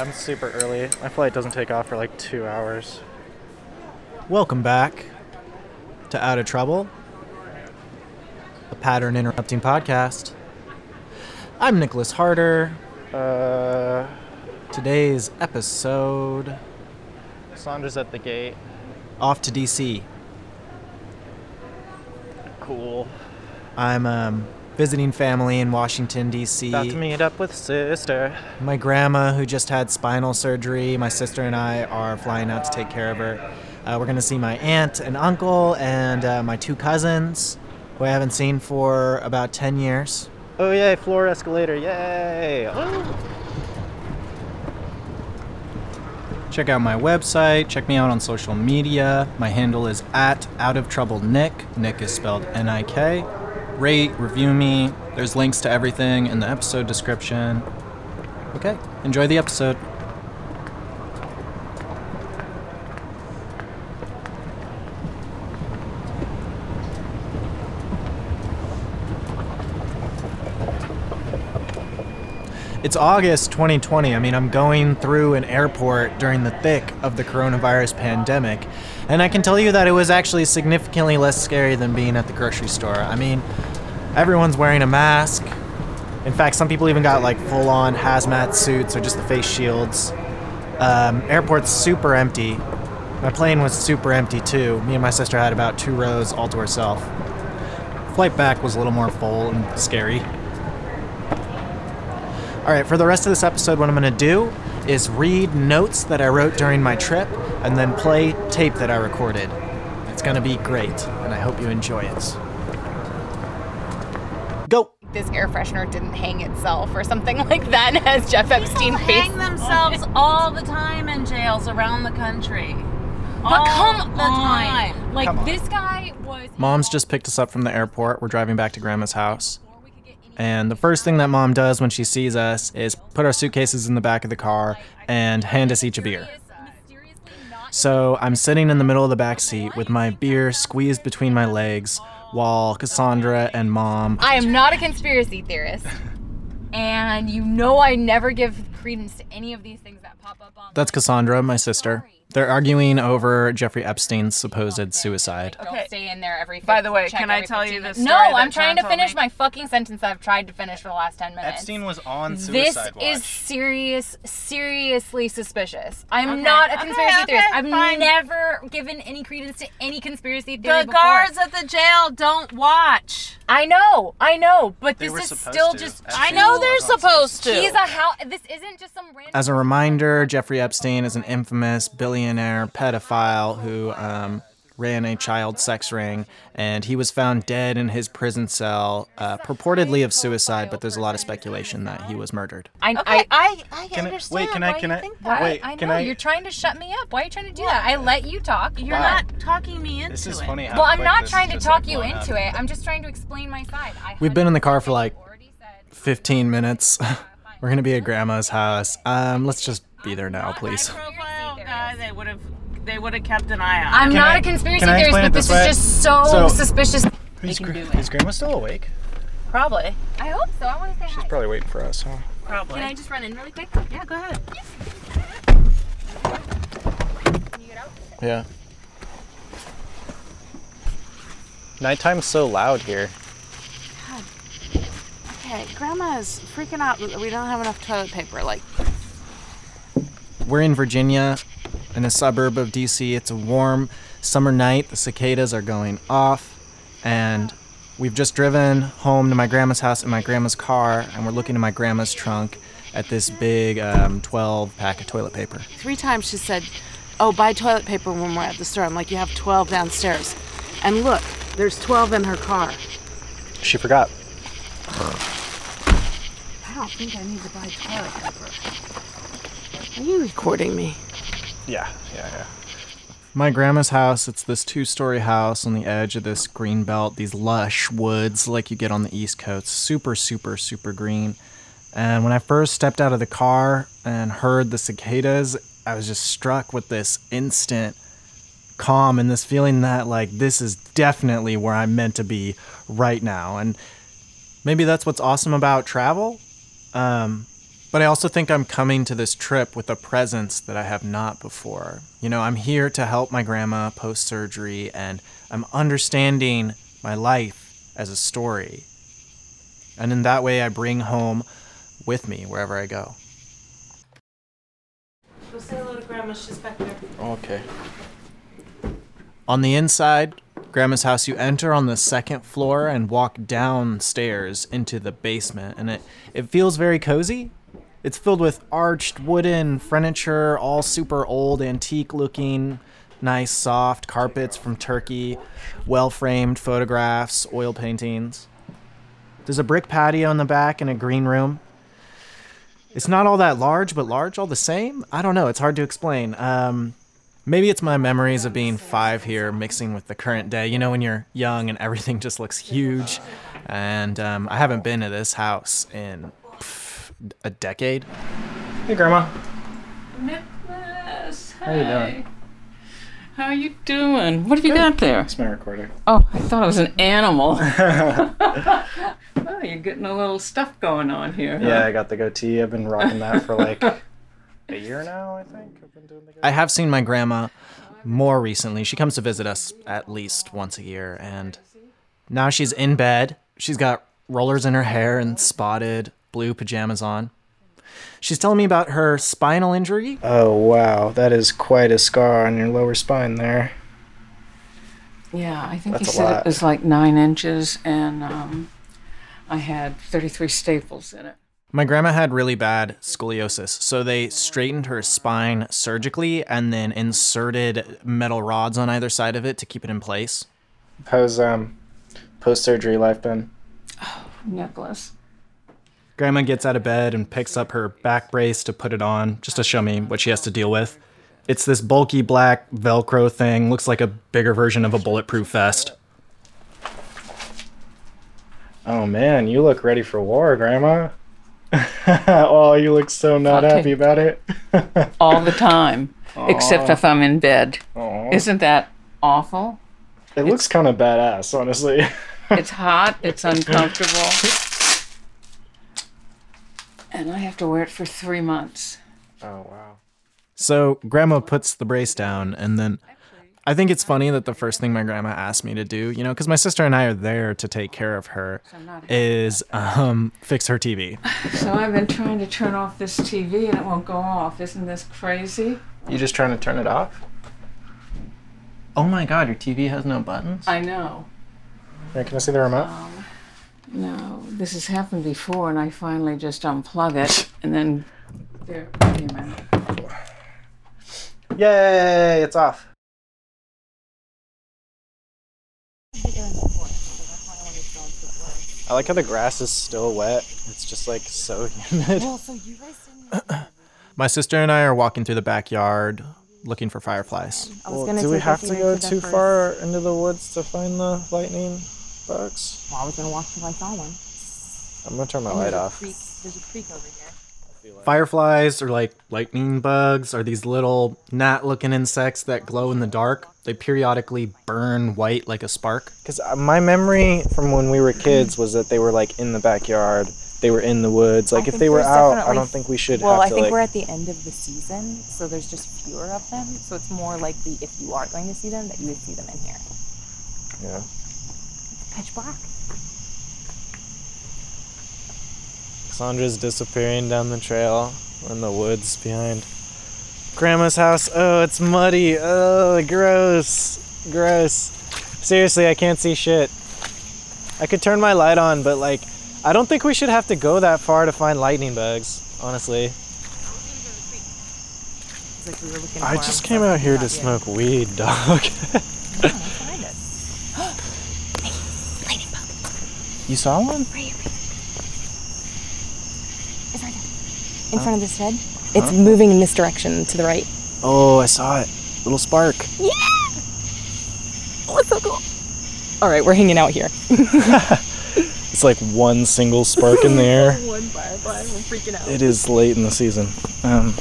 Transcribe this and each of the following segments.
I'm super early. My flight doesn't take off for like two hours. Welcome back to Out of Trouble, a pattern interrupting podcast. I'm Nicholas Harder. Uh, Today's episode Sandra's at the gate. off to DC. Cool. I'm um, visiting family in Washington, D.C. About to meet up with sister. My grandma, who just had spinal surgery, my sister and I are flying out to take care of her. Uh, we're going to see my aunt and uncle and uh, my two cousins, who I haven't seen for about 10 years. Oh yay, floor escalator, yay! Oh. Check out my website, check me out on social media. My handle is at Out of Trouble Nick. Nick is spelled N I K. Rate, review me. There's links to everything in the episode description. Okay, enjoy the episode. It's August 2020. I mean, I'm going through an airport during the thick of the coronavirus pandemic, and I can tell you that it was actually significantly less scary than being at the grocery store. I mean, everyone's wearing a mask. In fact, some people even got like full on hazmat suits or just the face shields. Um, airport's super empty. My plane was super empty too. Me and my sister had about two rows all to herself. Flight back was a little more full and scary. All right, for the rest of this episode, what I'm going to do is read notes that I wrote during my trip and then play tape that I recorded. It's going to be great, and I hope you enjoy it. Go! this air freshener didn't hang itself or something like that and has Jeff Epstein People face. hang themselves all the time in jails around the country. But all come the on. time. Like Come on. this guy was Mom's just picked us up from the airport. We're driving back to Grandma's house. And the first thing that Mom does when she sees us is put our suitcases in the back of the car and hand us each a beer. So I'm sitting in the middle of the back seat with my beer squeezed between my legs while Cassandra and Mom I am not a conspiracy theorist. And you know I never give credence to any of these things that pop up on That's Cassandra, my sister. They're arguing over Jeffrey Epstein's supposed suicide. Don't Okay. stay in there every. By the way, check can I every tell 15 you the minutes. story No, that I'm trying John to told finish me? my fucking sentence that I've tried to finish for the last ten minutes. Epstein was on This Suicide Watch. is serious, seriously suspicious. I'm Okay, not a okay, conspiracy okay, theorist. I've fine. never given any credence to any conspiracy theory The before. guards at the jail don't watch. I know, I know, but They this is supposed still to. just. Epstein I know was they're on supposed to. He's a how. This isn't just some random. As a reminder, Jeffrey Epstein is an infamous billionaire pedophile who um, ran a child sex ring, and he was found dead in his prison cell, uh, purportedly of suicide, but there's a lot of speculation that he was murdered. I, Okay, I, I, I, Can I- understand. wait, can I- can I- think that. Wait, I can know I- you're trying to shut me up. Why are you trying to do that? I let you talk. You're Wow. not talking me into it. This is it. funny how Well, I'm not trying to talk like, you into up. it. I'm just trying to explain my side. I We've been in the car for like 15 minutes. We're gonna be at Grandma's house. Um, let's just be there now, please. High profile guy, they would have, they would have kept an eye on. I'm him. not I- a conspiracy can I theorist, explain but it this this is just so, So- suspicious. Is, can Gra- do it. is Grandma still awake? Probably, I hope so. I want to say She's hi. probably waiting for us, huh? probably. Can I just run in really quick? yeah, go ahead. Can you get out? Yeah. Nighttime's so loud here. Okay, Grandma's freaking out. that We don't have enough toilet paper. Like, We're in Virginia, in a suburb of DC. It's a warm summer night. The cicadas are going off, and we've just driven home to my grandma's house in my grandma's car, and we're looking in my grandma's trunk at this big um, 12 pack of toilet paper. three times she said, "Oh, buy toilet paper when we're at the store." I'm like, "You have 12 downstairs," and look, there's 12 in her car. She forgot. I don't think I need to buy toilet paper. Are you recording me? Yeah, yeah, yeah. My grandma's house, it's this two story house on the edge of this green belt, these lush woods like you get on the East Coast. Super, super, super green. And when I first stepped out of the car and heard the cicadas, I was just struck with this instant calm and this feeling that, like, this is definitely where I'm meant to be right now. And maybe that's what's awesome about travel. Um, But I also think I'm coming to this trip with a presence that I have not before. You know, I'm here to help my grandma post surgery, and I'm understanding my life as a story. And in that way, I bring home with me wherever I go. Go say hello to Grandma. She's back there. Okay. On the inside, Grandma's house, you enter on the second floor and walk downstairs into the basement, and it, it feels very cozy. It's filled with arched wooden furniture, all super old, antique looking, nice soft carpets from Turkey, well framed photographs, oil paintings. There's a brick patio in the back and a green room. It's not all that large, but large all the same. I don't know. It's hard to explain. Um, maybe it's my memories of being five here mixing with the current day. You know, when you're young and everything just looks huge. And um, I haven't been to this house in a decade. Hey, Grandma. Nicholas, How you doing? How are you doing? What have you got there? It's my recorder. Oh, I thought it was an animal. oh, you're getting a little stuff going on here. huh? Yeah, I got the goatee. I've been rocking that for like a year now, I think. I've been doing the goatee. I have seen my grandma more recently. She comes to visit us at least once a year, and now she's in bed. She's got rollers in her hair and spotted blue pajamas on. She's telling me about her spinal injury. Oh, wow. That is quite a scar on your lower spine there. Yeah, I think That's he said lot. it was like nine inches, and um, I had 33 staples in it. My grandma had really bad scoliosis, so they straightened her spine surgically and then inserted metal rods on either side of it to keep it in place. How's um post surgery life been? Oh, Nicholas. Grandma gets out of bed and picks up her back brace to put it on, just to show me what she has to deal with. It's this bulky black Velcro thing, looks like a bigger version of a bulletproof vest. Oh man, you look ready for war, Grandma. oh, you look so not Okay. happy about it. All the time, except if I'm in bed. Aw. Isn't that awful? It looks kind of badass, honestly. It's hot, it's uncomfortable. And I have to wear it for three months. oh wow. So, Grandma puts the brace down, and then I think it's funny that the first thing my grandma asked me to do, you know, because my sister and I are there to take care of her, is um, fix her TV. So I've been trying to turn off this TV and it won't go off. Isn't this crazy? You just trying to turn it off? Oh my god, your TV has no buttons? I know. Here, can I see the remote? No, this has happened before and I finally just unplug it and then there, wait a minute. Yay, it's off. I like how the grass is still wet. It's just like so humid. Well, so you guys didn't. My sister and I are walking through the backyard looking for fireflies. Well, do we have to go too first- far into the woods to find the lightning bugs? Well, I was gonna walk till I saw one. I'm gonna turn my And light there's a off. creek. There's a creek over here. Fireflies are like lightning bugs, are these little gnat looking insects that glow in the dark. They periodically burn white like a spark. Because uh, my memory from when we were kids was that they were like in the backyard. They were in the woods. Like I if they were there's out, I don't think we should Well, have I think like. we're at the end of the season, so there's just fewer of them. So it's more likely if you are going to see them that you would see them in here. Yeah. Pitch black. Cassandra's disappearing down the trail in the woods behind Grandma's house. Oh, it's muddy. Oh, gross. Gross. Seriously, I can't see shit. I could turn my light on, but like, I don't think we should have to go that far to find lightning bugs, honestly. Like we I just came out here to yet. smoke weed, dog. Oh, let's find it. hey, lightning bug. You saw one? Right right. It's right there. In front of this head. It's moving in this direction to the right. Oh, I saw it. Little spark. Yeah! Oh, it's so cool. All right, we're hanging out here. It's like one single spark in the air. One firefly. We're freaking out. It is late in the season. Um,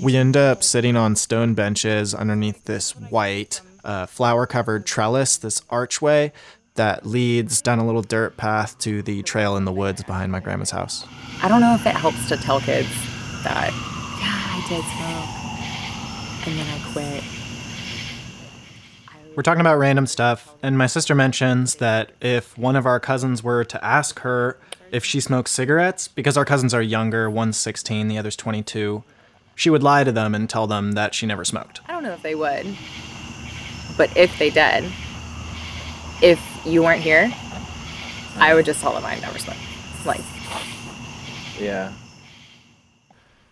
We end up sitting on stone benches underneath this white, uh, flower covered trellis, this archway. that leads down a little dirt path to the trail in the woods behind my grandma's house. I don't know if it helps to tell kids that, yeah, I did smoke. And then I quit. We're talking about random stuff, and my sister mentions that if one of our cousins were to ask her if she smokes cigarettes, because our cousins are younger, one's 16, the other's 22, she would lie to them and tell them that she never smoked. I don't know if they would. But if they did, if you weren't here, I would just tell them I never smoked. Like, Yeah.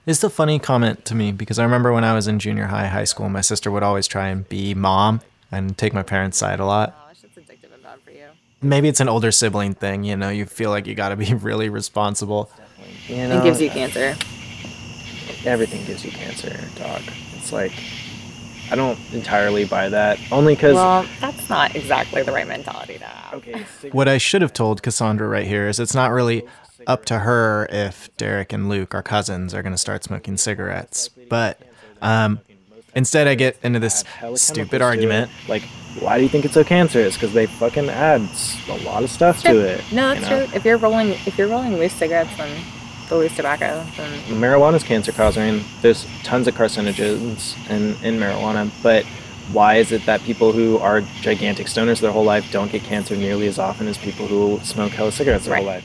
It's a funny comment to me because I remember when I was in junior high, high school, my sister would always try and be mom and take my parents' side a lot. oh, that shit's addictive and bad for you. Maybe it's an older sibling thing, you know, you feel like you gotta be really responsible. You know, It gives you cancer. everything gives you cancer, dog. It's like I don't entirely buy that. Only because Well, that's not exactly the right mentality to have. okay, What I should have told Cassandra right here is it's not really up to her if Derek and Luke, our cousins, are gonna start smoking cigarettes. But um, instead, I get into this stupid argument. Like, why do you think it's so cancerous? Because they fucking add a lot of stuff to it. No, you that's know? true. If you're rolling, if you're rolling loose cigarettes and the loose tobacco, then Marijuana's cancer causing. There's tons of carcinogens in, in marijuana, but why is it that people who are gigantic stoners their whole life don't get cancer nearly as often as people who smoke hella cigarettes their whole life?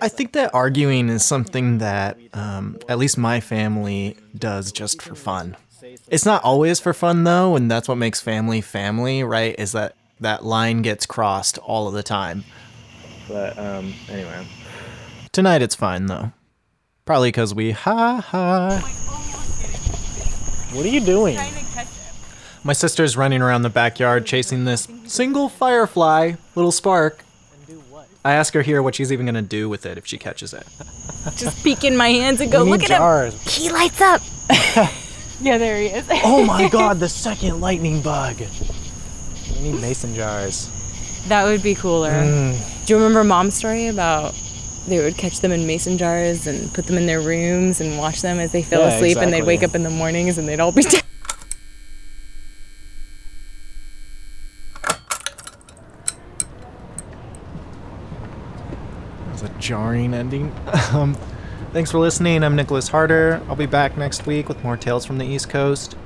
I think that arguing is something that um, at least my family does just for fun. It's not always for fun though, and that's what makes family family, right? Is that that line gets crossed all of the time. But um, anyway, Tonight it's fine though. Probably because we ha ha. what are you doing? My sister's running around the backyard chasing this single firefly, little spark. I ask her here what she's even gonna do with it if she catches it. just peek in my hands and go, look need at him. He lights up. yeah, there he is. Oh my god, the second lightning bug! We need mason jars. That would be cooler. Mm. Do you remember mom's story about they would catch them in mason jars and put them in their rooms and watch them as they fell Yeah, asleep and they'd wake up in the mornings and they'd all be dead. That was a jarring ending. Um, thanks for listening. I'm Nicholas Harder. I'll be back next week with more tales from the East Coast.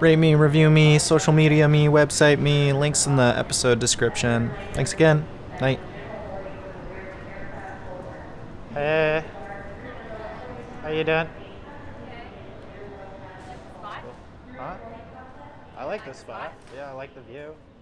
Rate me, review me, social media me, website me, links in the episode description. Thanks again. Night. Hey. How you doing? Huh? I like this spot. Yeah, I like the view. Watch the airfield.